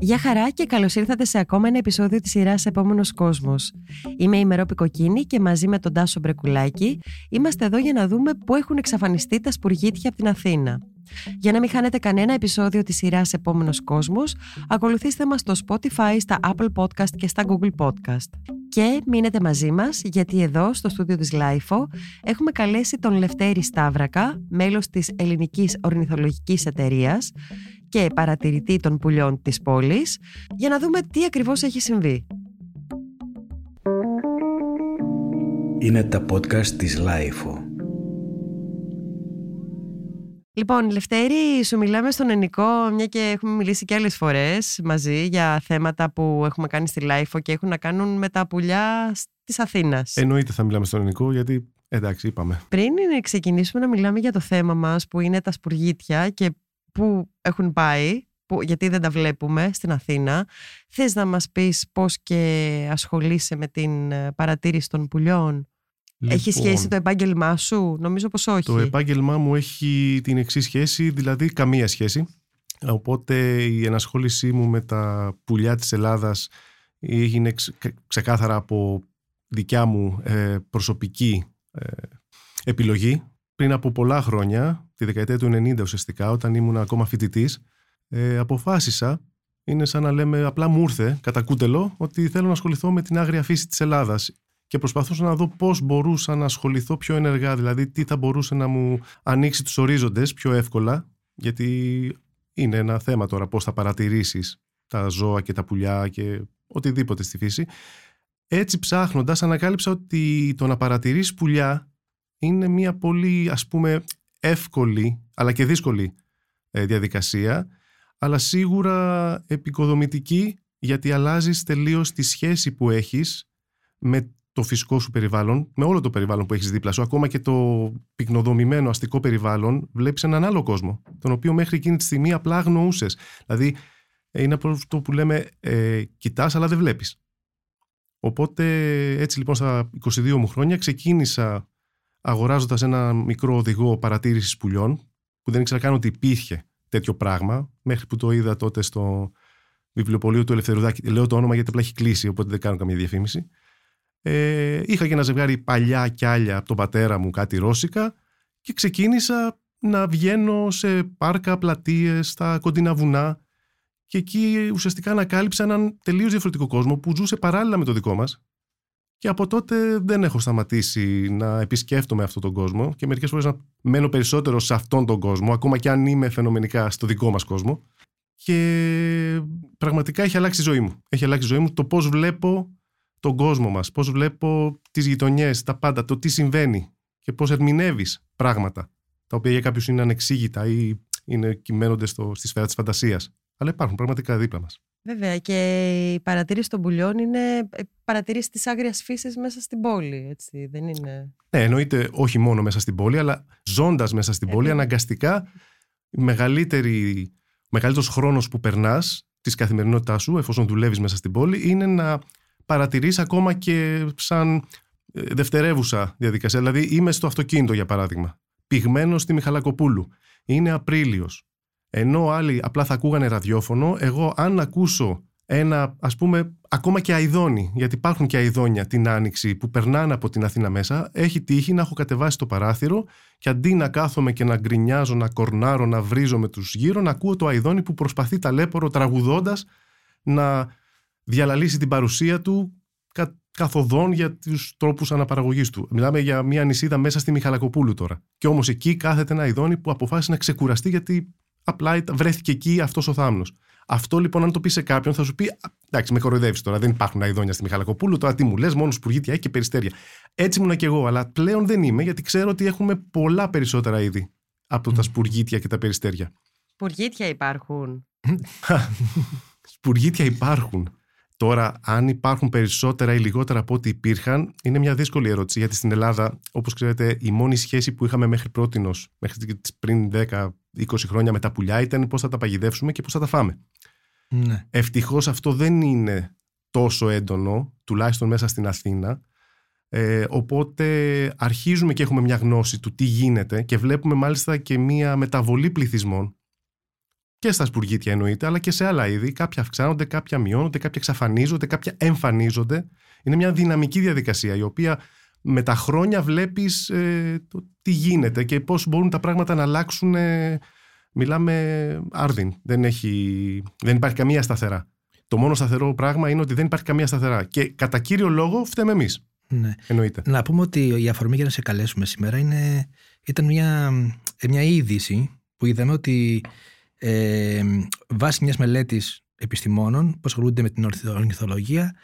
Γεια χαρά και καλώς ήρθατε σε ακόμα ένα επεισόδιο της σειράς «Επόμενος κόσμος». Είμαι η Μερόπη Κοκκίνη και μαζί με τον Τάσο Μπρεκουλάκη είμαστε εδώ για να δούμε πού έχουν εξαφανιστεί τα σπουργίτια από την Αθήνα. Για να μην χάνετε κανένα επεισόδιο της σειράς «Επόμενος κόσμος», ακολουθήστε μας στο Spotify, στα Apple Podcast και στα Google Podcast. Και μείνετε μαζί μας γιατί εδώ στο στούντιο της LiFO έχουμε καλέσει τον Λευτέρη Σταύρακα, μέλος της Ελληνικής Ορνηθολογικής Εταιρείας και παρατηρητή των πουλιών της πόλης, για να δούμε τι ακριβώς έχει συμβεί. Είναι τα podcast της LiFO. Λοιπόν, Λευτέρη, σου μιλάμε στον ενικό, μια και έχουμε μιλήσει και άλλες φορές μαζί για θέματα που έχουμε κάνει στη LiFO και έχουν να κάνουν με τα πουλιά της Αθήνας. Εννοείται θα μιλάμε στον ενικό, γιατί εντάξει, είπαμε. Πριν ξεκινήσουμε να μιλάμε για το θέμα μας που είναι τα σπουργίτια και πού έχουν πάει, που, γιατί δεν τα βλέπουμε στην Αθήνα. Θες να μας πεις πώς και ασχολείσαι με την ε, παρατήρηση των πουλιών; Έχεις σχέση Λοιπόν, το επάγγελμά σου, νομίζω πως όχι. Το επάγγελμά μου έχει την εξής σχέση, δηλαδή καμία σχέση. Οπότε η ενασχόλησή μου με τα πουλιά της Ελλάδας έγινε ξε- ξεκάθαρα από δικιά μου ε, προσωπική ε, επιλογή. Πριν από πολλά χρόνια, τη δεκαετία του 90 ουσιαστικά, όταν ήμουν ακόμα φοιτητής, ε, αποφάσισα, είναι σαν να λέμε απλά μου ήρθε κατά κούτελο, ότι θέλω να ασχοληθώ με την άγρια φύση της Ελλάδας και προσπαθούσα να δω πώς μπορούσα να ασχοληθώ πιο ενεργά, δηλαδή τι θα μπορούσε να μου ανοίξει τους ορίζοντες πιο εύκολα, γιατί είναι ένα θέμα τώρα πώς θα παρατηρήσεις τα ζώα και τα πουλιά και οτιδήποτε στη φύση. Έτσι ψάχνοντας ανακάλυψα ότι το να παρατηρείς πουλιά είναι μια πολύ ας πούμε εύκολη αλλά και δύσκολη ε, διαδικασία αλλά σίγουρα επικοδομητική γιατί αλλάζεις τελείως τη σχέση που έχεις με το φυσικό σου περιβάλλον, με όλο το περιβάλλον που έχεις δίπλα σου, ακόμα και το πυκνοδομημένο αστικό περιβάλλον, βλέπεις έναν άλλο κόσμο, τον οποίο μέχρι εκείνη τη στιγμή απλά αγνοούσες. Δηλαδή, ε, είναι από αυτό που λέμε ε, κοιτάς αλλά δεν βλέπεις. Οπότε έτσι λοιπόν στα 22 μου χρόνια ξεκίνησα αγοράζοντας ένα μικρό οδηγό παρατήρησης πουλιών που δεν ήξερα καν ότι υπήρχε τέτοιο πράγμα μέχρι που το είδα τότε στο βιβλιοπωλείο του Ελευθερουδάκη. Λέω το όνομα γιατί απλά έχει κλείσει οπότε δεν κάνω καμία διαφήμιση. Ε, είχα και ένα ζευγάρι παλιά κιάλια από τον πατέρα μου κάτι ρώσικα και ξεκίνησα να βγαίνω σε πάρκα, πλατείες, στα κοντινά βουνά. Και εκεί ουσιαστικά ανακάλυψα έναν τελείως διαφορετικό κόσμο που ζούσε παράλληλα με το δικό μας. Και από τότε δεν έχω σταματήσει να επισκέφτομαι αυτόν τον κόσμο και μερικές φορές να μένω περισσότερο σε αυτόν τον κόσμο ακόμα και αν είμαι φαινομενικά στο δικό μας κόσμο. Και πραγματικά έχει αλλάξει η ζωή μου. Έχει αλλάξει η ζωή μου το πώς βλέπω τον κόσμο μας, πώς βλέπω τις γειτονιές, τα πάντα, το τι συμβαίνει και πώς ερμηνεύεις πράγματα τα οποία για κάποιους είναι ανεξήγητα ή είναι κυμαίνονται στο, στη σφαίρα της φαντασίας. Αλλά υπάρχουν πραγματικά δίπλα μας. Βέβαια και η παρατήρηση των πουλιών είναι ε, παρατήρηση της άγριας φύσης μέσα στην πόλη, έτσι, δεν είναι... Ναι, εννοείται όχι μόνο μέσα στην πόλη, αλλά ζώντας μέσα στην Ε, πόλη, βέβαια. αναγκαστικά η μεγαλύτερη, ο μεγαλύτερος χρόνος που περνάς της καθημερινότητάς σου, εφόσον δουλεύεις μέσα στην πόλη, είναι να παρατηρείς ακόμα και σαν ε, δευτερεύουσα διαδικασία. Δηλαδή είμαι στο αυτοκίνητο για παράδειγμα, πηγμένο στη Μιχαλακοπούλου. Είναι Απρίλιος. Ενώ άλλοι απλά θα ακούγανε ραδιόφωνο, εγώ αν ακούσω ένα, ας πούμε, ακόμα και αηδόνι, γιατί υπάρχουν και αηδόνια την άνοιξη που περνάνε από την Αθήνα μέσα, έχει τύχει να έχω κατεβάσει το παράθυρο και αντί να κάθομαι και να γκρινιάζω, να κορνάρω, να βρίζω με τους γύρω, να ακούω το αηδόνι που προσπαθεί ταλέπορο τραγουδώντας να διαλαλήσει την παρουσία του κα, καθοδόν για τους τρόπους αναπαραγωγής του. Μιλάμε για μια νησίδα μέσα στη Μιχαλακοπούλου τώρα. Και όμως εκεί κάθεται ένα αηδόνι που αποφάσισε να ξεκουραστεί γιατί απλά ήταν- βρέθηκε εκεί αυτός ο θάμνος. Αυτό λοιπόν, αν το πει σε κάποιον, θα σου πει: «Α, Εντάξει, με κοροϊδεύεις τώρα. Δεν υπάρχουν αηδόνια στη Μιχαλακοπούλου. Τώρα τι μου λες, μόνος σπουργίτια έχει και περιστέρια. Έτσι ήμουνα κι εγώ, αλλά πλέον δεν είμαι, γιατί ξέρω ότι έχουμε πολλά περισσότερα είδη από τα σπουργίτια και τα περιστέρια. Σπουργίτια υπάρχουν. Σπουργίτια υπάρχουν. Τώρα, αν υπάρχουν περισσότερα ή λιγότερα από ό,τι υπήρχαν, είναι μια δύσκολη ερώτηση. Γιατί στην Ελλάδα, όπως ξέρετε, η μόνη σχέση που είχαμε μέχρι πρώτη, μέχρι τις πριν 10-20 χρόνια με τα πουλιά, ήταν πώς θα τα παγιδεύσουμε και πώς θα τα φάμε. Ναι. Ευτυχώς αυτό δεν είναι τόσο έντονο, τουλάχιστον μέσα στην Αθήνα. Ε, οπότε αρχίζουμε και έχουμε μια γνώση του τι γίνεται και βλέπουμε μάλιστα και μια μεταβολή πληθυσμών και στα σπουργίτια εννοείται, αλλά και σε άλλα είδη. Κάποια αυξάνονται, κάποια μειώνονται, κάποια εξαφανίζονται, κάποια εμφανίζονται. Είναι μια δυναμική διαδικασία η οποία με τα χρόνια βλέπεις ε, το τι γίνεται και πώς μπορούν τα πράγματα να αλλάξουν. Ε, μιλάμε άρδιν. Δεν, έχει, δεν υπάρχει καμία σταθερά. Το μόνο σταθερό πράγμα είναι ότι δεν υπάρχει καμία σταθερά. Και κατά κύριο λόγο φταίμε εμείς. Ναι. Εννοείται. Να πούμε ότι η αφορμή για να σε καλέσουμε σήμερα είναι, ήταν μια, μια είδηση που είδαμε ότι ε, βάσει μιας μελέτης επιστημόνων που ασχολούνται με την ορνηθολογία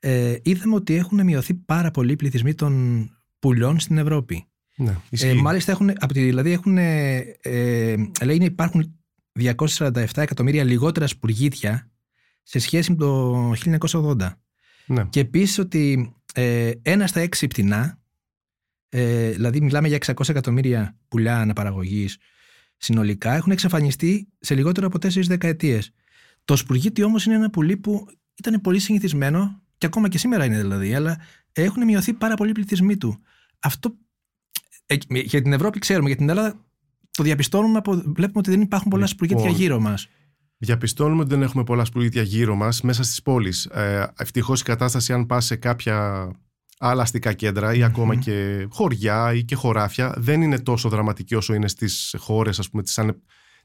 ε, είδαμε ότι έχουν μειωθεί πάρα πολύ οι πληθυσμοί των πουλιών στην Ευρώπη. Ναι, ε, μάλιστα έχουν, από τη, δηλαδή έχουν, ε, ε, λέει υπάρχουν 247 εκατομμύρια λιγότερα σπουργίτια σε σχέση με το 1980. Ναι. Και επίσης ότι ε, ένα στα έξι πτηνά, ε, δηλαδή μιλάμε για 600 εκατομμύρια πουλιά αναπαραγωγής συνολικά, έχουν εξαφανιστεί σε λιγότερο από τέσσερις δεκαετίες. Το σπουργίτι όμως είναι ένα πουλί που ήταν πολύ συνηθισμένο και ακόμα και σήμερα είναι δηλαδή, αλλά έχουν μειωθεί πάρα πολύ οι πληθυσμοί του. Αυτό ε, για την Ευρώπη ξέρουμε, για την Ελλάδα το διαπιστώνουμε, από, βλέπουμε ότι δεν υπάρχουν πολλά Λοιπόν, σπουργίτια γύρω μας. Διαπιστώνουμε ότι δεν έχουμε πολλά σπουργίτια γύρω μας μέσα στις πόλεις. Ε, Ευτυχώς η κατάσταση, αν πας σε κάποια άλλα αστικά κέντρα ή ακόμα και χωριά ή και χωράφια, δεν είναι τόσο δραματική όσο είναι στις χώρες, ας πούμε, τις ανε...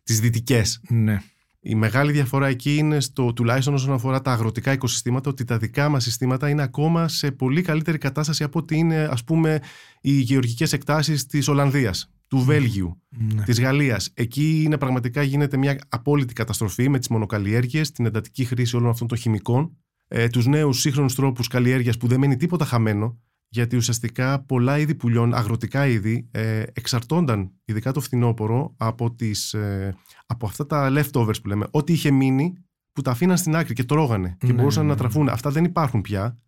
τις δυτικές. Ναι. Η μεγάλη διαφορά εκεί είναι στο, τουλάχιστον όσον αφορά τα αγροτικά οικοσυστήματα, ότι τα δικά μας συστήματα είναι ακόμα σε πολύ καλύτερη κατάσταση από ότι είναι, ας πούμε, οι γεωργικές εκτάσεις της Ολλανδίας, του Βέλγιου, Ναι. της Γαλλίας. Εκεί είναι πραγματικά γίνεται μια απόλυτη καταστροφή με τις μονοκαλλιέργειες, την εντατική χρήση όλων αυτών των χημικών, ε, τους νέους σύγχρονους τρόπους καλλιέργειας που δεν μένει τίποτα χαμένο, γιατί ουσιαστικά πολλά είδη πουλιών, αγροτικά είδη, ε, εξαρτώνταν, ειδικά το φθινόπωρο, από, τις, ε, από αυτά τα leftovers που λέμε. Ό,τι είχε μείνει, που τα αφήναν στην άκρη και τρώγανε και Ναι, μπορούσαν ναι, να ναι. τραφούν. Αυτά δεν υπάρχουν πια.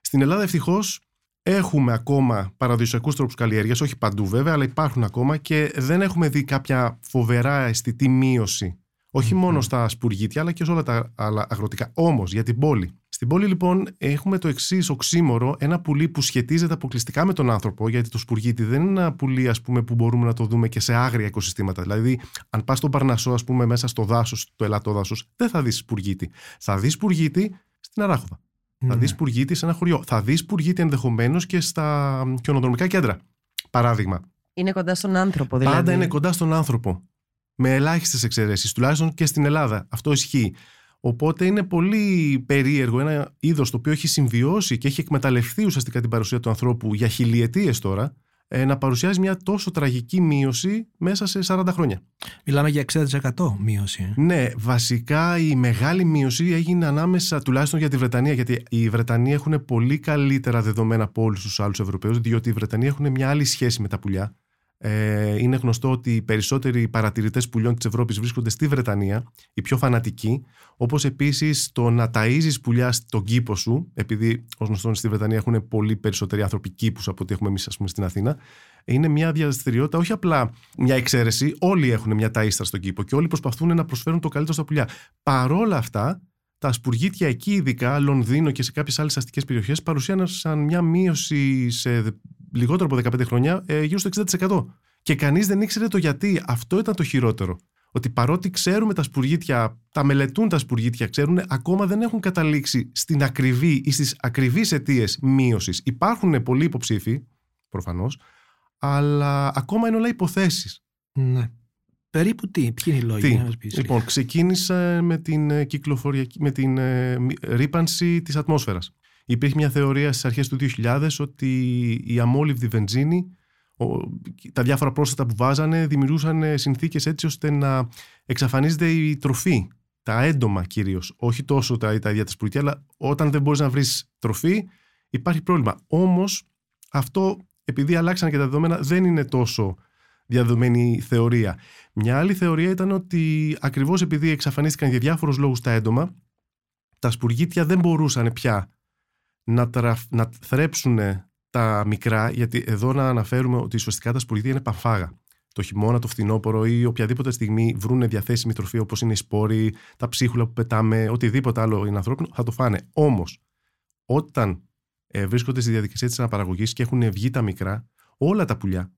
Στην Ελλάδα ευτυχώς έχουμε ακόμα παραδοσιακούς τρόπους καλλιέργειας, όχι παντού βέβαια, αλλά υπάρχουν ακόμα και δεν έχουμε δει κάποια φοβερά αισθητή μείωση. Όχι μόνο στα σπουργίτια, αλλά και σε όλα τα άλλα αγροτικά. Όμως για την πόλη. Στην πόλη, λοιπόν, έχουμε το εξής οξύμορο, ένα πουλί που σχετίζεται αποκλειστικά με τον άνθρωπο, γιατί το σπουργίτι δεν είναι ένα πουλί, ας πούμε, που μπορούμε να το δούμε και σε άγρια οικοσυστήματα. Δηλαδή, αν πας στον Παρνασσό, ας πούμε, μέσα στο δάσος, το ελατόδασο, δεν θα δεις σπουργίτι. Θα δεις σπουργίτι στην Αράχοβα. Θα Ναι. δεις σπουργίτι σε ένα χωριό. Θα δεις σπουργίτι ενδεχομένως και στα χιονοδρομικά κέντρα. Παράδειγμα. Είναι κοντά στον άνθρωπο, δηλαδή. Πάντα είναι κοντά στον άνθρωπο. Με ελάχιστες εξαιρέσεις, τουλάχιστον και στην Ελλάδα. Αυτό ισχύει. Οπότε είναι πολύ περίεργο ένα είδος το οποίο έχει συμβιώσει και έχει εκμεταλλευτεί ουσιαστικά την παρουσία του ανθρώπου για χιλιετίες τώρα, ε, να παρουσιάζει μια τόσο τραγική μείωση μέσα σε 40 χρόνια. Μιλάμε για 60% μείωση. ε. Ναι, βασικά η μεγάλη μείωση έγινε ανάμεσα, τουλάχιστον για τη Βρετανία, γιατί οι Βρετανοί έχουν πολύ καλύτερα δεδομένα από όλους τους άλλους Ευρωπαίους, διότι οι Βρετανοί έχουν μια άλλη σχέση με τα πουλιά. Ε, είναι γνωστό ότι οι περισσότεροι παρατηρητές πουλιών της Ευρώπης βρίσκονται στη Βρετανία, οι πιο φανατικοί. Όπως επίσης το να ταΐζεις πουλιά στον κήπο σου, επειδή ως γνωστό στη Βρετανία έχουν πολύ περισσότεροι άνθρωποι κήπους από ό,τι έχουμε εμείς, ας πούμε, στην Αθήνα. Είναι μια δραστηριότητα, όχι απλά μια εξαίρεση. Όλοι έχουν μια ταΐστρα στον κήπο και όλοι προσπαθούν να προσφέρουν το καλύτερο στα πουλιά. Παρόλα αυτά, τα σπουργίτια εκεί, ειδικά Λονδίνο και σε κάποιες άλλες αστικές περιοχές, παρουσίασαν μια μείωση σε δε- λιγότερο από 15 χρόνια ε, γύρω στο 60%. Και κανείς δεν ήξερε το γιατί. Αυτό ήταν το χειρότερο. Ότι παρότι ξέρουμε τα σπουργίτια, τα μελετούν τα σπουργίτια, ξέρουν, ακόμα δεν έχουν καταλήξει στην ακριβή ή στις ακριβείς αιτίες μείωσης. Υπάρχουν πολλοί υποψήφοι, προφανώς, αλλά ακόμα είναι όλα υποθέσεις. Ναι. Περίπου τι, ποιοι είναι οι λόγοι, Τι; να μας πεις. Λοιπόν, ξεκίνησε με την ε, κυκλοφοριακή, με την ε, μη- ρύπανση της ατμόσφαιρας. Υπήρχε μια θεωρία στις αρχές του 2000 ότι η αμόλυβδη βενζίνη, ο- τα διάφορα πρόσθετα που βάζανε δημιουργούσαν ε, συνθήκες έτσι ώστε να εξαφανίζεται η τροφή, τα έντομα κυρίως, όχι τόσο τα, τα ίδια τα σπουργίτια, αλλά όταν δεν μπορείς να βρεις τροφή υπάρχει πρόβλημα. Όμως αυτό επειδή αλλάξαν και τα δεδομένα δεν είναι τόσο διαδεδομένη θεωρία. Μια άλλη θεωρία ήταν ότι ακριβώς επειδή εξαφανίστηκαν για διάφορους λόγους τα έντομα, τα σπουργίτια δεν μπορούσαν πια να, τραφ, να θρέψουν τα μικρά, γιατί εδώ να αναφέρουμε ότι ουσιαστικά τα σπουργίτια είναι παφάγα. Το χειμώνα, το φθινόπωρο ή οποιαδήποτε στιγμή βρουν διαθέσιμη τροφή όπως είναι οι σπόροι, τα ψίχουλα που πετάμε, οτιδήποτε άλλο είναι ανθρώπινο, θα το φάνε. Όμως, όταν ε, βρίσκονται στη διαδικασία της αναπαραγωγής και έχουν βγει τα μικρά, όλα τα πουλιά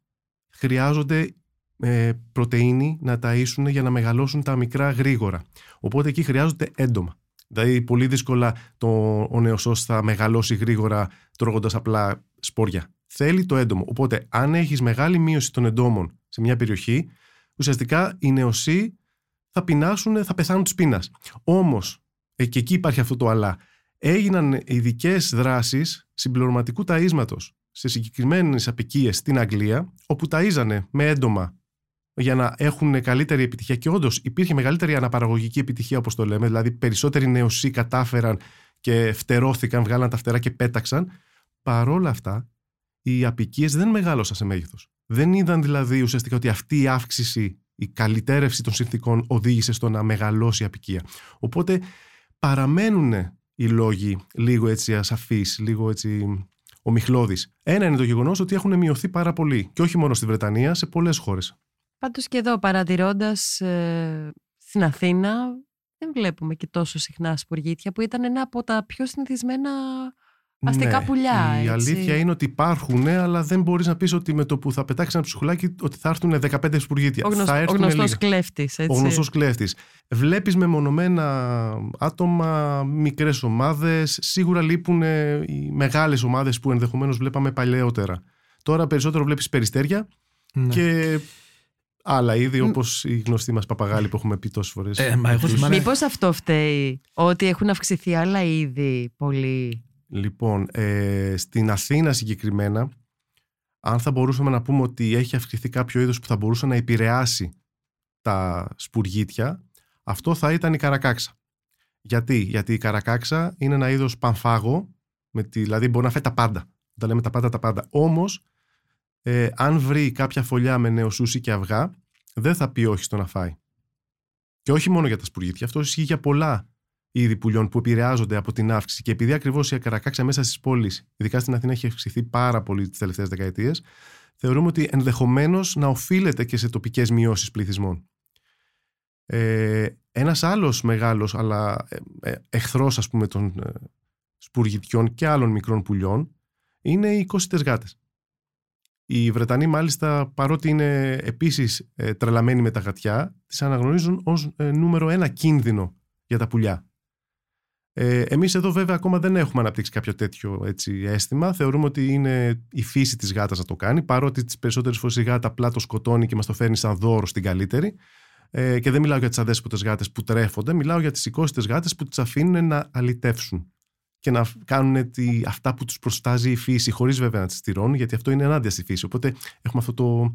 χρειάζονται ε, πρωτεΐνη να ταΐσουν για να μεγαλώσουν τα μικρά γρήγορα. Οπότε εκεί χρειάζονται έντομα. Δηλαδή πολύ δύσκολα το, ο νεοσός θα μεγαλώσει γρήγορα τρώγοντας απλά σπόρια. Θέλει το έντομο. Οπότε αν έχεις μεγάλη μείωση των εντόμων σε μια περιοχή, ουσιαστικά οι νεοσοί θα πεινάσουν, θα πεθάνουν της πείνας. Όμως, ε, και εκεί υπάρχει αυτό το αλλά, έγιναν ειδικές δράσεις συμπληρωματικού ταΐσματος σε συγκεκριμένες απικίες στην Αγγλία, όπου ταΐζανε με έντομα για να έχουν καλύτερη επιτυχία. Και όντως υπήρχε μεγαλύτερη αναπαραγωγική επιτυχία, όπως το λέμε. Δηλαδή, περισσότεροι νεοσύ κατάφεραν και φτερώθηκαν, βγάλαν τα φτερά και πέταξαν. Παρόλα αυτά, οι απικίες δεν μεγάλωσαν σε μέγεθος. Δεν είδαν δηλαδή ουσιαστικά ότι αυτή η αύξηση, η καλυτέρευση των συνθήκων οδήγησε στο να μεγαλώσει η απικία. Οπότε παραμένουν οι λόγοι λίγο έτσι ασαφείς, λίγο έτσι ομιχλώδεις. Ένα είναι το γεγονός ότι έχουν μειωθεί πάρα πολύ και όχι μόνο στη Βρετανία, σε πολλές χώρες. Πάντως και εδώ παρατηρώντας ε, στην Αθήνα δεν βλέπουμε και τόσο συχνά σπουργίτια που ήταν ένα από τα πιο συνηθισμένα αστικά ναι, πουλιά. Η έτσι. αλήθεια είναι ότι υπάρχουν, αλλά δεν μπορείς να πεις ότι με το που θα πετάξεις ένα ψυχουλάκι ότι θα έρθουν 15 σπουργίτια. Ο, γνωσ... θα ο έρθουν γνωστός λίγα. κλέφτης, έτσι. Ο γνωστός κλέφτης. Βλέπεις μεμονωμένα άτομα, μικρές ομάδες. Σίγουρα λείπουν ε, οι μεγάλες ομάδες που ενδεχομένως βλέπαμε παλαιότερα. Τώρα περισσότερο βλέπεις περιστέρια Ναι. και άλλα είδη όπως οι γνωστοί μας παπαγάλοι που έχουμε πει τόσες φορές. Ε, μα εγώ θυμάμαι- Μήπως αυτό φταίει, ότι έχουν αυξηθεί άλλα είδη πολύ. Λοιπόν, ε, στην Αθήνα συγκεκριμένα, αν θα μπορούσαμε να πούμε ότι έχει αυξηθεί κάποιο είδος που θα μπορούσε να επηρεάσει τα σπουργίτια, αυτό θα ήταν η καρακάξα. Γιατί, Γιατί η καρακάξα είναι ένα είδος πανφάγο, με τη, δηλαδή μπορεί να φάει τα πάντα. Όταν λέμε τα πάντα, τα πάντα. Όμως, ε, αν βρει κάποια φωλιά με νεοσούσι και αυγά, δεν θα πει όχι στο να φάει. Και όχι μόνο για τα σπουργίτια, αυτό ισχύει για πολλά είδη πουλιών που επηρεάζονται από την αύξηση. Και επειδή ακριβώς η καρακάξα μέσα στις πόλεις, ειδικά στην Αθήνα, έχει αυξηθεί πάρα πολύ τις τελευταίες δεκαετίες, θεωρούμε ότι ενδεχομένως να οφείλεται και σε τοπικές μειώσεις πληθυσμών. Ε, Ένας άλλος μεγάλος, αλλά ε, εχθρός, ας πούμε, των ε, σπουργιτιών και άλλων μικρών πουλιών είναι οι κόσιτες γάτες. Οι Βρετανοί μάλιστα παρότι είναι επίσης ε, τρελαμένοι με τα γατιά τις αναγνωρίζουν ως ε, νούμερο ένα κίνδυνο για τα πουλιά. Ε, εμείς εδώ βέβαια ακόμα δεν έχουμε αναπτύξει κάποιο τέτοιο έτσι, αίσθημα. Θεωρούμε ότι είναι η φύση της γάτας να το κάνει παρότι τις περισσότερες φορές η γάτα απλά το σκοτώνει και μας το φέρνει σαν δώρο στην καλύτερη. Ε, και δεν μιλάω για τις αδέσποτες γάτες που τρέφονται, μιλάω για τις οικόσιτες γάτες που τις αφήνουν να αλυτεύσουν και να κάνουν τη, αυτά που τους προστάζει η φύση, χωρίς βέβαια να τις στηρώνουν, γιατί αυτό είναι ενάντια στη φύση. Οπότε έχουμε αυτό το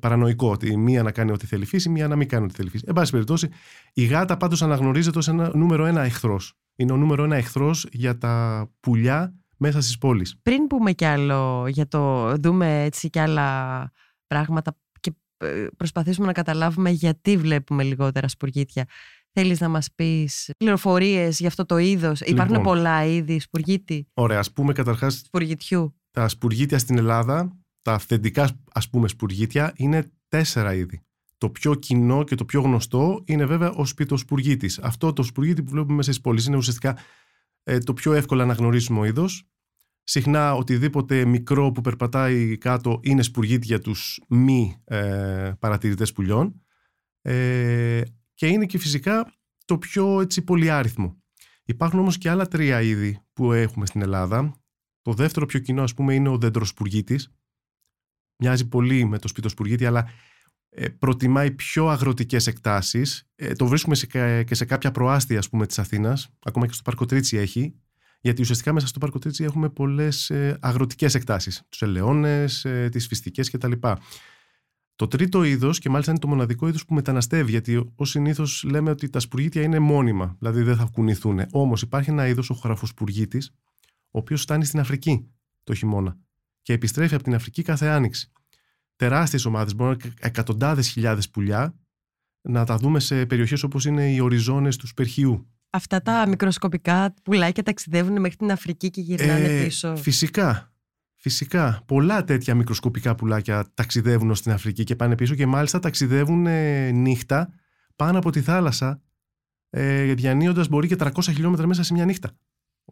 παρανοϊκό, ότι μία να κάνει ό,τι θέλει η φύση, μία να μην κάνει ό,τι θέλει η φύση. Εν πάση περιπτώσει, η γάτα πάντως αναγνωρίζεται ως ένα νούμερο ένα εχθρός. Είναι ο νούμερο ένα εχθρός για τα πουλιά μέσα στις πόλεις. Πριν πούμε κι άλλο για το δούμε έτσι κι άλλα πράγματα και ε, προσπαθήσουμε να καταλάβουμε γιατί βλέπουμε λιγότερα σπουργίτια. Θέλεις να μας πεις πληροφορίες για αυτό το είδος; Υπάρχουν Λοιπόν. πολλά είδη σπουργίτη, Ωραία, ας πούμε καταρχάς σπουργιτιού. τα σπουργίτια στην Ελλάδα, τα αυθεντικά ας πούμε σπουργίτια, είναι τέσσερα είδη. Το πιο κοινό και το πιο γνωστό είναι βέβαια ο σπιτοσπουργίτης. Αυτό το σπουργίτι που βλέπουμε μέσα στις πόλεις είναι ουσιαστικά ε, το πιο εύκολα αναγνωρίσιμο είδος. Συχνά οτιδήποτε μικρό που περπατάει κάτω είναι σπουργίτι για τους μη ε, παρατηρητές πουλιών. Ε, και είναι και φυσικά το πιο έτσι πολυάριθμο. Υπάρχουν όμως και άλλα τρία είδη που έχουμε στην Ελλάδα. Το δεύτερο πιο κοινό ας πούμε είναι ο δεντροσπουργίτης. Μοιάζει πολύ με το σπιτοσπουργίτη αλλά ε, προτιμάει πιο αγροτικές εκτάσεις. Ε, το βρίσκουμε σε, κα- και σε κάποια προάστια ας πούμε της Αθήνας. Ακόμα και στο Παρκοτρίτσι έχει. Γιατί ουσιαστικά μέσα στο Παρκοτρίτσι έχουμε πολλές ε, αγροτικές εκτάσεις. Τους ελαιώνες, ε, τις φυστικές κτλ. Το τρίτο είδος, και μάλιστα είναι το μοναδικό είδος που μεταναστεύει, γιατί ω συνήθως λέμε ότι τα σπουργίτια είναι μόνιμα, δηλαδή δεν θα κουνηθούν. Όμως υπάρχει ένα είδος, ο χωραφοσπουργίτη, ο οποίος φτάνει στην Αφρική το χειμώνα και επιστρέφει από την Αφρική κάθε άνοιξη. Τεράστιες ομάδες, μπορεί να είναι εκατοντάδες χιλιάδες πουλιά, να τα δούμε σε περιοχές όπως είναι οι οριζόνες του Σπερχιού. Αυτά τα μικροσκοπικά πουλάκια ταξιδεύουν μέχρι την Αφρική και γυρνάνε Ε, πίσω. Φυσικά. Φυσικά. Πολλά τέτοια μικροσκοπικά πουλάκια ταξιδεύουν στην Αφρική και πάνε πίσω και μάλιστα ταξιδεύουν ε, νύχτα πάνω από τη θάλασσα ε, διανύοντας μπορεί και 300 χιλιόμετρα μέσα σε μια νύχτα.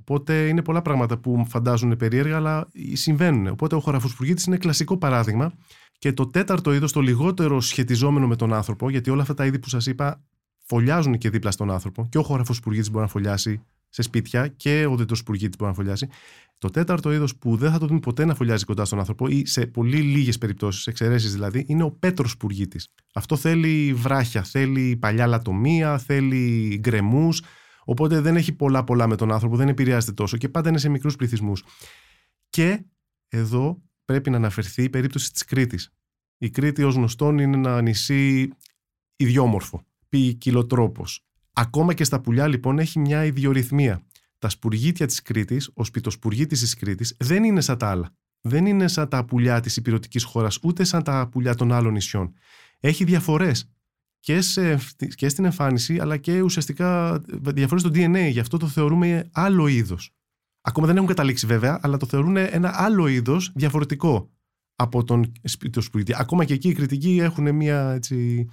Οπότε είναι πολλά πράγματα που φαντάζουν περίεργα, αλλά συμβαίνουν. Οπότε ο χωραφοσπουργίτη είναι κλασικό παράδειγμα. Και το τέταρτο είδος, το λιγότερο σχετιζόμενο με τον άνθρωπο, γιατί όλα αυτά τα είδη που σας είπα φωλιάζουν και δίπλα στον άνθρωπο. Και ο χωραφοσπουργίτη μπορεί να φωλιάσει σε σπίτια και ο δεντροσπουργίτη μπορεί να φωλιάσει. Το τέταρτο είδος που δεν θα το δούμε ποτέ να φωλιάζει κοντά στον άνθρωπο ή σε πολύ λίγες περιπτώσεις, εξαιρέσεις δηλαδή, είναι ο πέτρος πουργίτη. Αυτό θέλει βράχια, θέλει παλιά λατομεία, θέλει γκρεμούς. Οπότε δεν έχει πολλά πολλά με τον άνθρωπο, δεν επηρεάζεται τόσο και πάντα είναι σε μικρούς πληθυσμούς. Και εδώ πρέπει να αναφερθεί η περίπτωση της Κρήτης. Η Κρήτη, ως γνωστόν, είναι ένα νησί ιδιόμορφο, ποικιλοτρόπος. Ακόμα και στα πουλιά, λοιπόν, έχει μια ιδιορυθμία τα σπουργίτια της Κρήτης, ο σπιτοσπουργίτης της Κρήτης, δεν είναι σαν τα άλλα. Δεν είναι σαν τα πουλιά της υπηρετικής χώρας, ούτε σαν τα πουλιά των άλλων νησιών. Έχει διαφορές και, και στην εμφάνιση, αλλά και ουσιαστικά διαφορές στο DNA. Γι' αυτό το θεωρούμε άλλο είδος. Ακόμα δεν έχουν καταλήξει βέβαια, αλλά το θεωρούν ένα άλλο είδος διαφορετικό από τον σπιτοσπουργίτη. Ακόμα και εκεί οι κριτικοί έχουν μια, έτσι,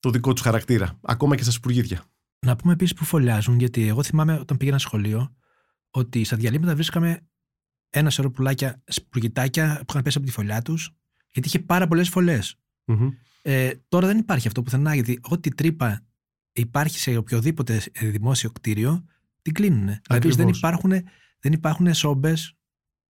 το δικό τους χαρακτήρα. Ακόμα και στα σπουργίτια. Να πούμε επίσης που φωλιάζουν, γιατί εγώ θυμάμαι όταν πήγαινα σχολείο ότι στα διαλύματα βρίσκαμε ένα σωρό πουλάκια, σπουργητάκια που είχαν πέσει από τη φωλιά τους, γιατί είχε πάρα πολλές Ε, τώρα δεν υπάρχει αυτό πουθενά, γιατί ό,τι τρύπα υπάρχει σε οποιοδήποτε δημόσιο κτίριο, την κλείνουν. Δηλαδή δεν υπάρχουν, δεν υπάρχουν σόμπες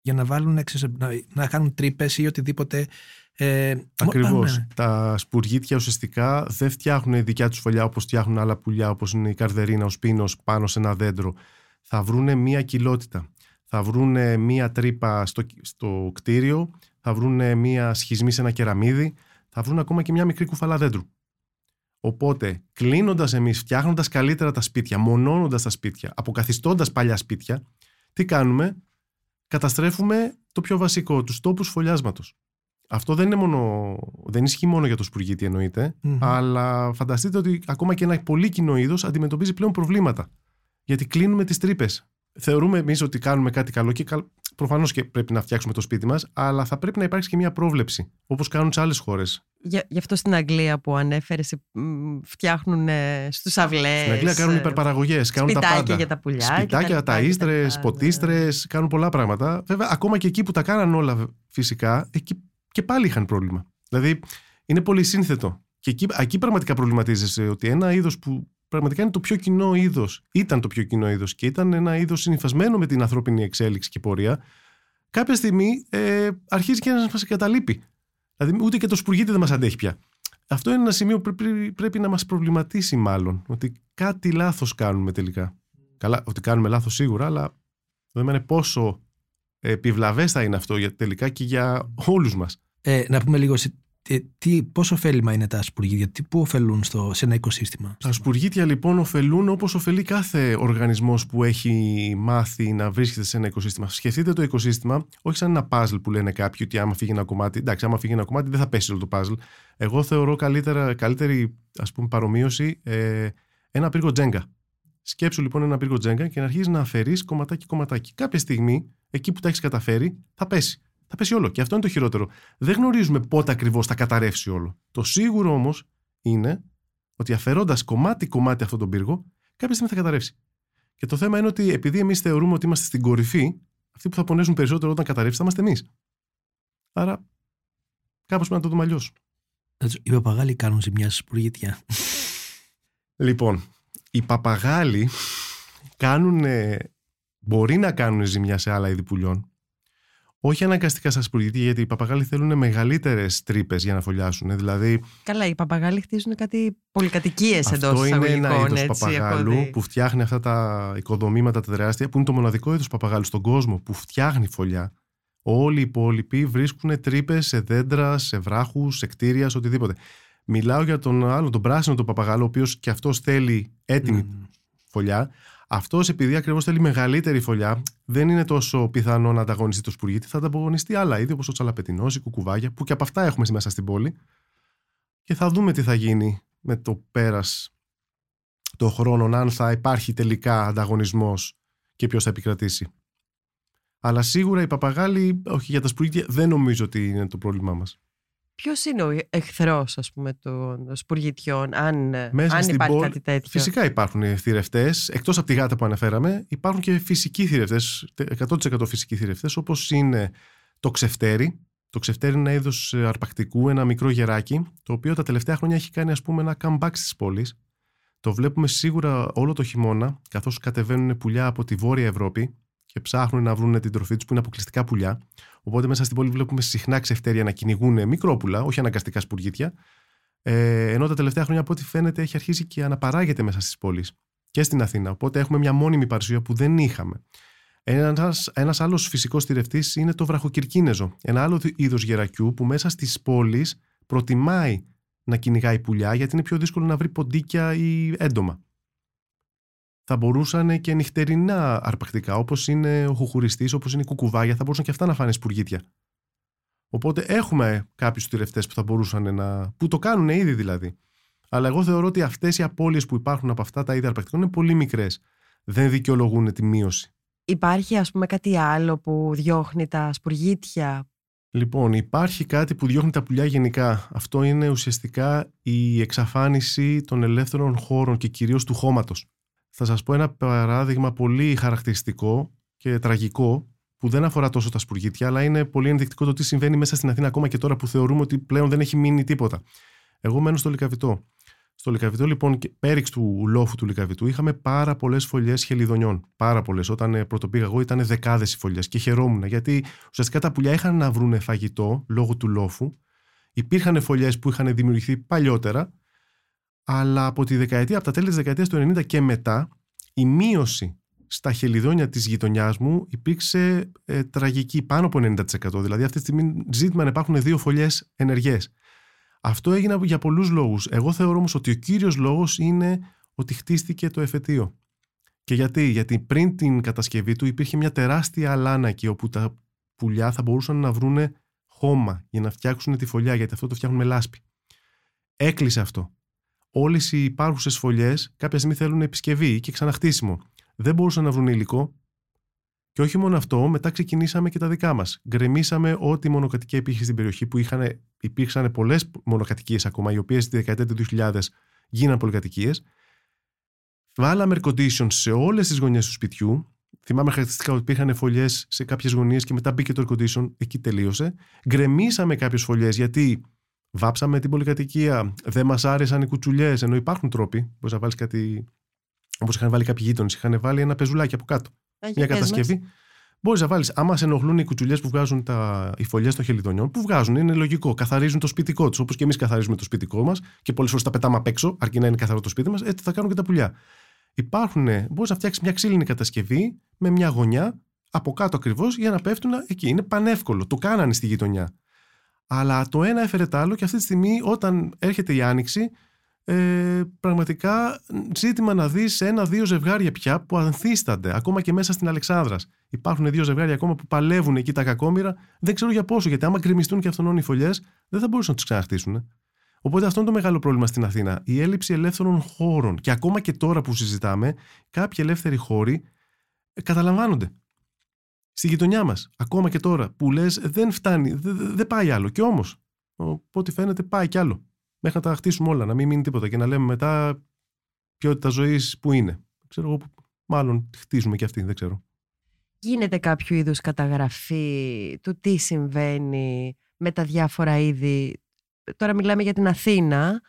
για να βάλουν, να, να κάνουν τρύπες ή οτιδήποτε ε, Ακριβώς. Ναι. Τα σπουργίτια ουσιαστικά δεν φτιάχνουν δικιά τους φωλιά όπως φτιάχνουν άλλα πουλιά, όπως είναι η καρδερίνα, ο σπίνος πάνω σε ένα δέντρο. Θα βρουν μία κοιλότητα. Θα βρουν μία τρύπα στο, στο κτίριο, θα βρουν μία σχισμή σε ένα κεραμίδι, θα βρουν ακόμα και μία μικρή κουφαλά δέντρου. Οπότε, κλείνοντας εμείς, φτιάχνοντας καλύτερα τα σπίτια, μονώνοντας τα σπίτια, αποκαθιστώντας παλιά σπίτια, τι κάνουμε, καταστρέφουμε το πιο βασικό, τους τόπους φωλιάσματος. Αυτό δεν, είναι μόνο, δεν ισχύει μόνο για το σπουργίτι αλλά φανταστείτε ότι ακόμα και ένα πολύ κοινό είδος αντιμετωπίζει πλέον προβλήματα. Γιατί κλείνουμε τις τρύπες. Θεωρούμε εμείς ότι κάνουμε κάτι καλό και προφανώς και πρέπει να φτιάξουμε το σπίτι μας, αλλά θα πρέπει να υπάρξει και μια πρόβλεψη, όπως κάνουν σε άλλες χώρες. Γι' αυτό στην Αγγλία που ανέφερες, φτιάχνουν στους αυλές. Στην Αγγλία κάνουν υπερπαραγωγές. Κάνουν τα πάντα. για τα πουλιά. Σπιτάκια, τα ίστρες, ποτίστρες, κάνουν πολλά πράγματα. Βέβαια, ακόμα και εκεί που τα κάναν όλα φυσικά, εκεί και πάλι είχαν πρόβλημα. Δηλαδή είναι πολύ σύνθετο. Και εκεί, εκεί πραγματικά προβληματίζεσαι ότι ένα είδος που πραγματικά είναι το πιο κοινό είδος, ήταν το πιο κοινό είδος και ήταν ένα είδος συνυφασμένο με την ανθρώπινη εξέλιξη και πορεία, κάποια στιγμή ε, αρχίζει και να μας εγκαταλείπει. Δηλαδή ούτε και το σπουργίτι δεν μας αντέχει πια. Αυτό είναι ένα σημείο που πρέπει, πρέπει να μας προβληματίσει, μάλλον. Ότι κάτι λάθος κάνουμε τελικά. Καλά, ότι κάνουμε λάθος σίγουρα, αλλά δεν είναι πόσο επιβλαβές θα είναι αυτό για, τελικά και για όλους μας. Ε, να πούμε λίγο ε, τι, πόσο ωφέλιμα είναι τα σπουργίτια, τι, πού ωφελούν στο, σε ένα οικοσύστημα; Τα σπουργίτια λοιπόν ωφελούν όπως ωφελεί κάθε οργανισμός που έχει μάθει να βρίσκεται σε ένα οικοσύστημα. Σκεφτείτε το οικοσύστημα όχι σαν ένα puzzle που λένε κάποιοι ότι άμα φύγει ένα κομμάτι, εντάξει, άμα φύγει ένα κομμάτι δεν θα πέσει όλο το puzzle. Εγώ θεωρώ καλύτερα, καλύτερη ας πούμε, παρομοίωση ε, ένα πύργο τζέγκα. Σκέψου λοιπόν ένα πύργο τζέγκα και να αρχίζεις να αφαιρείς κομματάκι-κομματάκι. Κάποια στιγμή εκεί που τα έχεις καταφέρει, θα πέσει. Θα πέσει όλο. Και αυτό είναι το χειρότερο. Δεν γνωρίζουμε πότε ακριβώς θα καταρρεύσει όλο. Το σίγουρο όμως είναι ότι αφαιρώντας κομμάτι-κομμάτι αυτόν τον πύργο, κάποια στιγμή θα καταρρεύσει. Και το θέμα είναι ότι επειδή εμείς θεωρούμε ότι είμαστε στην κορυφή, αυτοί που θα πονέσουν περισσότερο όταν καταρρεύσει θα είμαστε εμείς. Άρα, κάπως πρέπει να το δούμε αλλιώς. Οι παπαγάλοι κάνουν ζημιά στι σπουργίτια. Λοιπόν, οι παπαγάλοι κάνουν μπορεί να κάνουν ζημιά σε άλλα είδη πουλιών. Όχι αναγκαστικά στα σπουργίτια, γιατί οι παπαγάλοι θέλουν μεγαλύτερες τρύπες για να φωλιάσουν. Δηλαδή... Καλά, οι παπαγάλοι χτίζουν κάτι πολυκατοικίες εντός Αυτό είναι ένα είδος παπαγάλου που φτιάχνει αυτά τα οικοδομήματα τα τεράστια, που είναι το μοναδικό είδος παπαγάλου στον κόσμο που φτιάχνει φωλιά. Όλοι οι υπόλοιποι βρίσκουν τρύπες σε δέντρα, σε βράχους, σε κτίρια, σε οτιδήποτε. Μιλάω για τον άλλο, τον πράσινο τον παπαγάλο, ο οποίος και αυτός θέλει έτοιμη mm. φωλιά. Αυτός επειδή ακριβώς θέλει μεγαλύτερη φωλιά, δεν είναι τόσο πιθανό να ανταγωνιστεί το σπουργίτι. Θα ανταγωνιστεί άλλα είδη όπως ο τσαλαπετινός, η κουκουβάγια, που και από αυτά έχουμε μέσα στην πόλη. Και θα δούμε τι θα γίνει με το πέρας των χρόνων, αν θα υπάρχει τελικά ανταγωνισμός και ποιος θα επικρατήσει. Αλλά σίγουρα οι παπαγάλοι, όχι για τα σπουργίτια, δεν νομίζω ότι είναι το πρόβλημά μας. Ποιος είναι ο εχθρός, ας πούμε, των σπουργητιών, αν, Μέσα αν στην υπάρχει πόλη- κάτι τέτοιο; Φυσικά υπάρχουν θηρευτές. Εκτός από τη γάτα που αναφέραμε, υπάρχουν και φυσικοί θηρευτές, 100% φυσικοί θηρευτές, όπως είναι το ξεφτέρι. Το ξεφτέρι είναι ένα είδος αρπακτικού, ένα μικρό γεράκι, το οποίο τα τελευταία χρόνια έχει κάνει ας πούμε, ένα comeback στις πόλεις. Το βλέπουμε σίγουρα όλο το χειμώνα, καθώς κατεβαίνουν πουλιά από τη Βόρεια Ευρώπη και ψάχνουν να βρουν την τροφή τους, που είναι αποκλειστικά πουλιά. Οπότε μέσα στην πόλη βλέπουμε συχνά ξεφτέρια να κυνηγούν μικρόπουλα, όχι αναγκαστικά σπουργίτια. Ε, ενώ τα τελευταία χρόνια, από ό,τι φαίνεται, έχει αρχίσει και αναπαράγεται μέσα στις πόλεις και στην Αθήνα. Οπότε έχουμε μια μόνιμη παρουσία που δεν είχαμε. Ένας, ένας άλλος φυσικός θηρευτής είναι το βραχοκυρκίνεζο. Ένα άλλο είδος γερακιού που μέσα στις πόλεις προτιμάει να κυνηγάει πουλιά γιατί είναι πιο δύσκολο να βρει ποντίκια ή έντομα. Θα μπορούσαν και νυχτερινά αρπακτικά όπως είναι ο χουχουριστής, όπως είναι η κουκουβάγια, θα μπορούσαν και αυτά να φάνε σπουργίτια. Οπότε έχουμε κάποιους θηρευτές που θα μπορούσαν να... που το κάνουν ήδη δηλαδή. Αλλά εγώ θεωρώ ότι αυτές οι απώλειες που υπάρχουν από αυτά τα είδη αρπακτικών είναι πολύ μικρές. Δεν δικαιολογούν τη μείωση. Υπάρχει, ας πούμε, κάτι άλλο που διώχνει τα σπουργίτια; Λοιπόν, υπάρχει κάτι που διώχνει τα πουλιά γενικά. Αυτό είναι ουσιαστικά η εξαφάνιση των ελεύθερων χώρων και κυρίως του χώματος. Θα σας πω ένα παράδειγμα πολύ χαρακτηριστικό και τραγικό που δεν αφορά τόσο τα σπουργίτια, αλλά είναι πολύ ενδεικτικό το τι συμβαίνει μέσα στην Αθήνα ακόμα και τώρα που θεωρούμε ότι πλέον δεν έχει μείνει τίποτα. Εγώ μένω στο Λικαβιτό. Στο Λικαβιτό, λοιπόν, και πέριξ του λόφου του Λικαβιτού, είχαμε πάρα πολλές φωλιές χελιδονιών. Πάρα πολλές. Όταν ε, πρωτοπήγα εγώ, ήταν δεκάδες οι φωλιές και χαιρόμουν γιατί ουσιαστικά τα πουλιά είχαν να βρουν φαγητό λόγω του λόφου. Υπήρχαν φωλιές που είχαν δημιουργηθεί παλιότερα, αλλά από τη δεκαετία, από τα τέλη της δεκαετίας του 90 και μετά, η μείωση στα χελιδόνια της γειτονιάς μου υπήρξε ε, τραγική, πάνω από 90%. Δηλαδή αυτή τη στιγμή ζήτημα να υπάρχουν δύο φωλιές ενεργές. Αυτό έγινε για πολλούς λόγους. Εγώ θεωρώ όμως ότι ο κύριος λόγος είναι ότι χτίστηκε το εφετείο. Και γιατί, γιατί πριν την κατασκευή του υπήρχε μια τεράστια αλάνα εκεί όπου τα πουλιά θα μπορούσαν να βρούνε χώμα για να φτιάξουν τη φωλιά, γιατί αυτό το φτιάχνουν με λάσπη. Έκλεισε αυτό. Όλες οι υπάρχουσες φωλιές κάποια στιγμή θέλουν επισκευή και ξαναχτίσιμο. Δεν μπορούσαν να βρουν υλικό. Και όχι μόνο αυτό, μετά ξεκινήσαμε και τα δικά μας. Γκρεμίσαμε ό,τι μονοκατοικία υπήρχε στην περιοχή που είχαν, υπήρξαν πολλές μονοκατοικίες ακόμα, οι οποίες στη δεκαετία του 2000 γίναν πολυκατοικίες. Βάλαμε air condition σε όλες τις γωνιές του σπιτιού. Θυμάμαι χαρακτηριστικά ότι υπήρχαν φωλιές σε κάποιες γωνίες και μετά μπήκε το air condition, εκεί τελείωσε. Γκρεμίσαμε κάποιες φωλιές γιατί βάψαμε την πολυκατοικία, δεν μας άρεσαν οι κουτσουλιές, ενώ υπάρχουν τρόποι. Μπορείς να βάλεις κάτι. Όπως είχαν βάλει κάποιοι γείτονες, είχαν βάλει ένα πεζουλάκι από κάτω. Α, για Μια πες μας. κατασκευή. Μπορείς να βάλεις, άμα σε ενοχλούν οι κουτσουλιές που βγάζουν τα, οι φωλιές των χελιδονιών, που βγάζουν, είναι λογικό. Καθαρίζουν το σπιτικό τους, όπως και εμείς καθαρίζουμε το σπιτικό μας και πολλές φορές τα πετάμε απ' έξω, αρκεί να είναι καθαρό το σπίτι μας, έτσι θα κάνουν και τα πουλιά. Υπάρχουν, μπορείς να φτιάξεις μια ξύλινη κατασκευή με μια γωνιά από κάτω ακριβώς για να πέφτουν εκεί. Είναι πανεύκολο. Το κάνανε στη γειτονιά. Αλλά το ένα έφερε το άλλο και αυτή τη στιγμή, όταν έρχεται η άνοιξη, ε, πραγματικά ζήτημα να δεις ένα-δύο ζευγάρια πια που ανθίστανται, ακόμα και μέσα στην Αλεξάνδρα. Υπάρχουν δύο ζευγάρια ακόμα που παλεύουν εκεί τα κακόμοιρα. Δεν ξέρω για πόσο, γιατί άμα γκρεμιστούν και αυτόν οι φωλιές, δεν θα μπορούσαν να τους ξαναχτίσουν. Οπότε αυτό είναι το μεγάλο πρόβλημα στην Αθήνα. Η έλλειψη ελεύθερων χώρων. Και ακόμα και τώρα που συζητάμε, κάποιοι ελεύθεροι χώροι ε, καταλαμβάνονται. Στη γειτονιά μας, ακόμα και τώρα, που λες δεν φτάνει, δεν δε, δεν πάει άλλο. Και όμως, από ό,τι φαίνεται, πάει κι άλλο. Μέχρι να τα χτίσουμε όλα, να μην μείνει τίποτα και να λέμε μετά ποιότητα ζωής που είναι. Ξέρω εγώ, μάλλον χτίζουμε κι αυτοί, δεν ξέρω. Γίνεται κάποιο είδους καταγραφή του τι συμβαίνει με τα διάφορα είδη. Τώρα μιλάμε για την Αθήνα.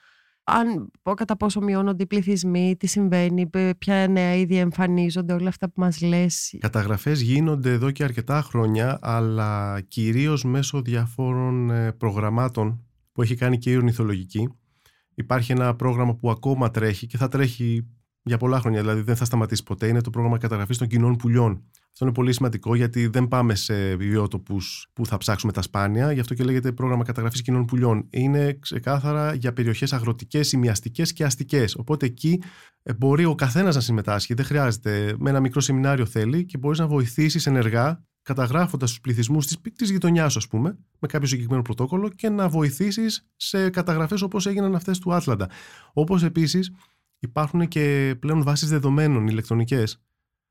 Αν πω κατά πόσο μειώνονται οι πληθυσμοί, τι συμβαίνει, π- ποια νέα είδη εμφανίζονται, όλα αυτά που μας λες. Καταγραφές γίνονται εδώ και αρκετά χρόνια, αλλά κυρίως μέσω διαφόρων ε, προγραμμάτων που έχει κάνει και η ορνηθολογική. Υπάρχει ένα πρόγραμμα που ακόμα τρέχει και θα τρέχει για πολλά χρόνια, δηλαδή δεν θα σταματήσει ποτέ. Είναι το πρόγραμμα καταγραφής των κοινών πουλιών. Αυτό είναι πολύ σημαντικό γιατί δεν πάμε σε βιότοπους που θα ψάξουμε τα σπάνια, γι' αυτό και λέγεται πρόγραμμα καταγραφής κοινών πουλιών. Είναι ξεκάθαρα για περιοχές αγροτικές, ημιαστικές και αστικές. Οπότε εκεί ε, μπορεί ο καθένας να συμμετάσχει, δεν χρειάζεται. Με ένα μικρό σεμινάριο θέλει και μπορείς να βοηθήσεις ενεργά καταγράφοντας τους πληθυσμούς της γειτονιάς, ας πούμε, με κάποιο συγκεκριμένο πρωτόκολλο και να βοηθήσεις σε καταγραφές όπως έγιναν αυτές του Άτλαντα. Όπως επίσης υπάρχουν και πλέον βάσεις δεδομένων ηλεκτρονικές,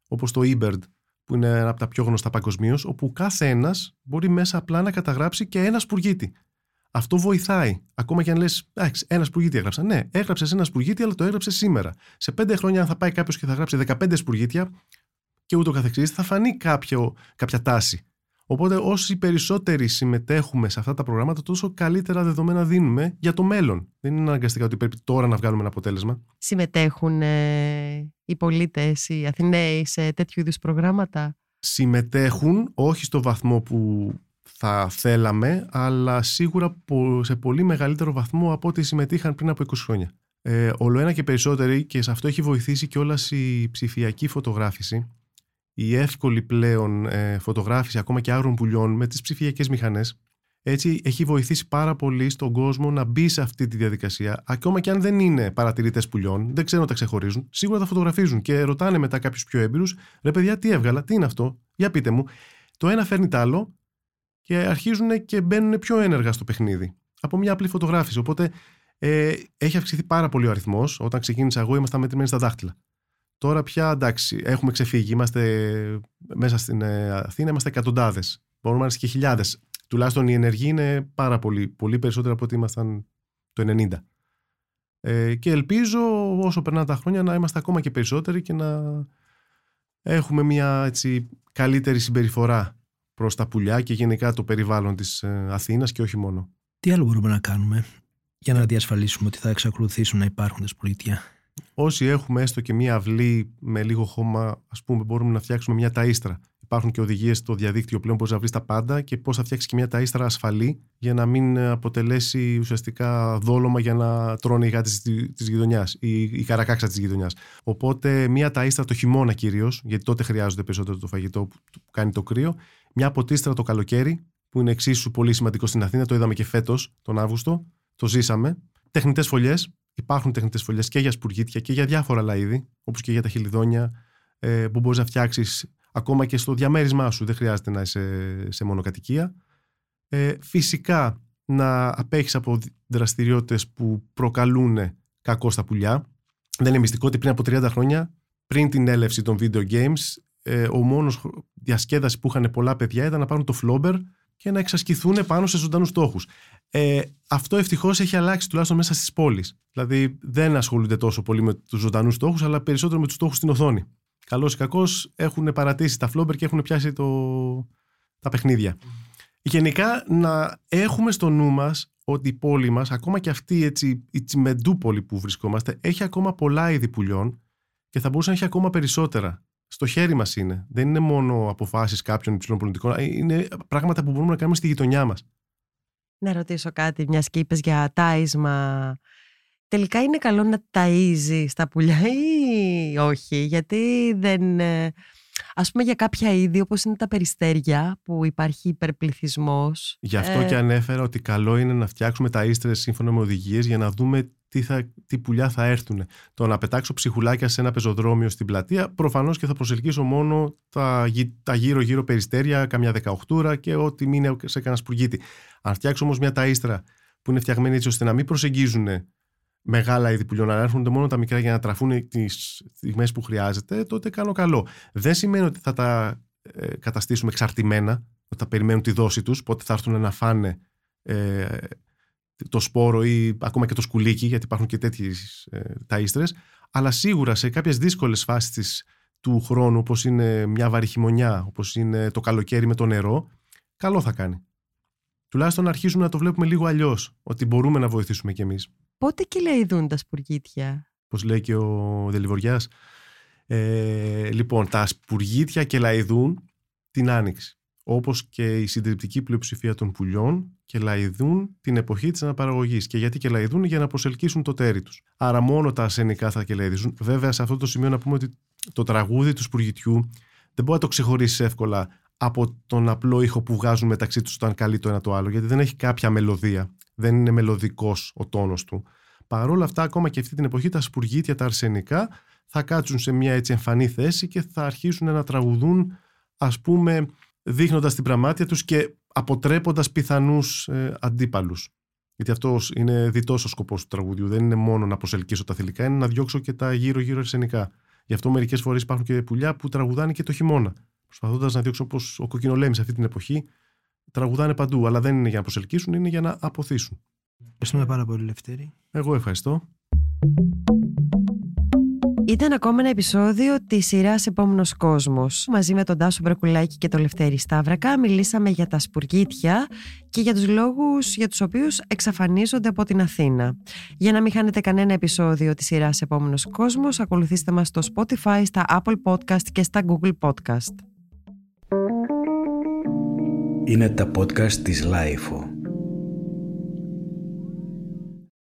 όπως το eBird, που είναι ένα από τα πιο γνωστά παγκοσμίως, όπου κάθε ένας μπορεί μέσα απλά να καταγράψει και ένα σπουργίτη. Αυτό βοηθάει. Ακόμα και αν λες, ένα σπουργίτη έγραψα. Ναι, έγραψες ένα σπουργίτη, αλλά το έγραψες σήμερα. Σε πέντε χρόνια, αν θα πάει κάποιος και θα γράψει 15 σπουργίτια και ούτω καθεξής, θα φανεί κάποιο, κάποια τάση. Οπότε, όσοι περισσότεροι συμμετέχουμε σε αυτά τα προγράμματα, τόσο καλύτερα δεδομένα δίνουμε για το μέλλον. Δεν είναι αναγκαστικά ότι πρέπει τώρα να βγάλουμε ένα αποτέλεσμα. Συμμετέχουν ε, οι πολίτες, οι Αθηναίοι σε τέτοιου είδους προγράμματα; Συμμετέχουν, όχι στο βαθμό που θα θέλαμε, αλλά σίγουρα σε πολύ μεγαλύτερο βαθμό από ό,τι συμμετείχαν πριν από 20 χρόνια. Ε, όλο ένα και περισσότεροι και σε αυτό έχει βοηθήσει και όλα η ψηφιακή φωτογράφηση, η εύκολη πλέον ε, φωτογράφηση ακόμα και άγρων πουλιών με τις ψηφιακές μηχανές. Έτσι έχει βοηθήσει πάρα πολύ στον κόσμο να μπει σε αυτή τη διαδικασία. Ακόμα και αν δεν είναι παρατηρητές πουλιών, δεν ξέρουν να τα ξεχωρίζουν, σίγουρα τα φωτογραφίζουν και ρωτάνε μετά κάποιους πιο έμπειρους: Ρε παιδιά, τι έβγαλα, τι είναι αυτό, για πείτε μου. Το ένα φέρνει το άλλο και αρχίζουν και μπαίνουν πιο ένεργα στο παιχνίδι από μια απλή φωτογράφηση. Οπότε ε, έχει αυξηθεί πάρα πολύ ο αριθμός. Όταν ξεκίνησα εγώ, ήμασταν μετρημένοι στα δάχτυλα. Τώρα πια εντάξει, έχουμε ξεφύγει. Είμαστε μέσα στην ε, Αθήνα, είμαστε εκατοντάδες. Μπορούμε να είμαστε και χιλιάδες. Τουλάχιστον η ενεργή είναι πάρα πολύ, πολύ περισσότερο από ό,τι ήμασταν το 90. Ε, και ελπίζω όσο περνάνε τα χρόνια να είμαστε ακόμα και περισσότεροι και να έχουμε μια έτσι, καλύτερη συμπεριφορά προς τα πουλιά και γενικά το περιβάλλον της ε, Αθήνας και όχι μόνο. Τι άλλο μπορούμε να κάνουμε για να διασφαλίσουμε ότι θα εξακολουθήσουν να υπάρχουν τα σπουργίτια. Όσοι έχουμε έστω και μία αυλή με λίγο χώμα, ας πούμε, μπορούμε να φτιάξουμε μια ταΐστρα. Υπάρχουν και οδηγίες στο διαδίκτυο πλέον πώς να βρεις τα πάντα και πώς θα φτιάξεις και μια ταΐστρα ασφαλή για να μην αποτελέσει ουσιαστικά δόλωμα για να τρώνε οι γάτες της γειτονιάς ή η καρακάξα της γειτονιάς. Οπότε μια ταΐστρα το χειμώνα κυρίως, γιατί τότε χρειάζονται περισσότερο το φαγητό που κάνει το κρύο, μια ποτίστρα το καλοκαίρι, που είναι εξίσου πολύ σημαντικό στην Αθήνα. Το είδαμε και φέτος, τον Αύγουστο. Το ζήσαμε. Τεχνητές φωλιές. Υπάρχουν τεχνητές φωλιές και για σπουργίτια και για διάφορα άλλα είδη, όπως και για τα χελιδόνια, ε, που μπορείς να φτιάξεις ακόμα και στο διαμέρισμά σου. Δεν χρειάζεται να είσαι σε μονοκατοικία. Ε, φυσικά να απέχεις από δραστηριότητες που προκαλούν κακό στα πουλιά. Δεν είναι μυστικό ότι πριν από 30 χρόνια, πριν την έλευση των video games, ε, ο μόνος διασκέδαση που είχαν πολλά παιδιά ήταν να πάρουν το φλόμπερ και να εξασκηθούν πάνω σε ζωντανούς στόχους. Ε, αυτό ευτυχώς έχει αλλάξει τουλάχιστον μέσα στις πόλεις. Δηλαδή δεν ασχολούνται τόσο πολύ με τους ζωντανούς στόχους, αλλά περισσότερο με τους στόχους στην οθόνη. Καλός ή κακός έχουν παρατήσει τα φλόμπερ και έχουν πιάσει το... τα παιχνίδια. Γενικά να έχουμε στο νου μας ότι η πόλη μας, ακόμα και αυτή έτσι, η τσιμεντούπολη που βρισκόμαστε, έχει ακόμα πολλά είδη πουλιών και θα μπορούσε να έχει ακόμα περισσότερα στο χέρι μας είναι. Δεν είναι μόνο αποφάσεις κάποιων υψηλών πολιτικών. Ε, είναι πράγματα που μπορούμε να κάνουμε στη γειτονιά μας. Να ρωτήσω κάτι, μιας και είπες για τάισμα. Τελικά είναι καλό να ταΐζει στα πουλιά ή όχι, γιατί δεν... Ε, ας πούμε για κάποια είδη όπως είναι τα περιστέρια που υπάρχει υπερπληθυσμός. Γι' αυτό ε... και ανέφερα ότι καλό είναι να φτιάξουμε τα ίστρες σύμφωνα με οδηγίες για να δούμε τι, θα, τι πουλιά θα έρθουν. Το να πετάξω ψυχουλάκια σε ένα πεζοδρόμιο στην πλατεία, προφανώς και θα προσελκύσω μόνο τα, τα γύρω-γύρω περιστέρια, καμιά δεκαοχτούρα και ό,τι μείνει σε κανένα σπουργίτη. Αν φτιάξω όμως μια ταΐστρα που είναι φτιαγμένη έτσι ώστε να μην προσεγγίζουν μεγάλα είδη πουλιών, να έρχονται μόνο τα μικρά για να τραφούν τις στιγμές που χρειάζεται, τότε κάνω καλό. Δεν σημαίνει ότι θα τα ε, καταστήσουμε εξαρτημένα, ότι θα περιμένουν τη δόση τους, πότε θα έρθουν να φάνε ε, το σπόρο ή ακόμα και το σκουλίκι, γιατί υπάρχουν και τέτοιες ε, ταΐστρες, αλλά σίγουρα σε κάποιες δύσκολες φάσεις του χρόνου, όπως είναι μια βαρύ χειμωνιά, όπως είναι το καλοκαίρι με το νερό, καλό θα κάνει. Τουλάχιστον να αρχίσουμε να το βλέπουμε λίγο αλλιώς, ότι μπορούμε να βοηθήσουμε κι εμείς. Πότε κυλαϊδούν τα σπουργίτια, Πώς λέει και ο Δελιβοριάς. Ε, λοιπόν, τα σπουργίτια κελαϊδούν την άνοιξη όπως και η συντριπτική πλειοψηφία των πουλιών και λαϊδούν την εποχή της αναπαραγωγής. Και γιατί και λαϊδούν για να προσελκύσουν το τέρι τους. Άρα μόνο τα ασενικά θα κελαϊδίζουν. Βέβαια σε αυτό το σημείο να πούμε ότι το τραγούδι του σπουργητιού δεν μπορεί να το ξεχωρίσει εύκολα από τον απλό ήχο που βγάζουν μεταξύ τους όταν καλεί το ένα το άλλο, γιατί δεν έχει κάποια μελωδία. Δεν είναι μελωδικός ο τόνος του. Παρ' όλα αυτά, ακόμα και αυτή την εποχή, τα σπουργίτια, τα αρσενικά, θα κάτσουν σε μια έτσι εμφανή θέση και θα αρχίσουν να τραγουδούν, ας πούμε, δείχνοντας την πραμάτια τους και αποτρέποντας πιθανούς ε, αντίπαλους. Γιατί αυτός είναι διτός ο σκοπός του τραγουδιού. Δεν είναι μόνο να προσελκύσω τα θηλυκά, είναι να διώξω και τα γύρω-γύρω αρσενικά. Γι' αυτό μερικές φορές υπάρχουν και πουλιά που τραγουδάνε και το χειμώνα. Προσπαθώντας να διώξω όπως ο κοκκινολέμης αυτή την εποχή, τραγουδάνε παντού, αλλά δεν είναι για να προσελκύσουν, είναι για να αποθήσουν. Ευχαριστούμε πάρα πολύ, Λευτέρη. Εγώ ευχαριστώ. Ήταν ακόμα ένα επεισόδιο της σειράς Επόμενος Κόσμος. Μαζί με τον Τάσο Μπρακουλάκη και τον Λευτέρη Σταύρακα, μιλήσαμε για τα σπουργίτια και για τους λόγους για τους οποίους εξαφανίζονται από την Αθήνα. Για να μην χάνετε κανένα επεισόδιο της σειράς Επόμενος Κόσμος, ακολουθήστε μας στο Spotify, στα Apple Podcast και στα Google Podcast. Είναι τα podcast της Lifeo.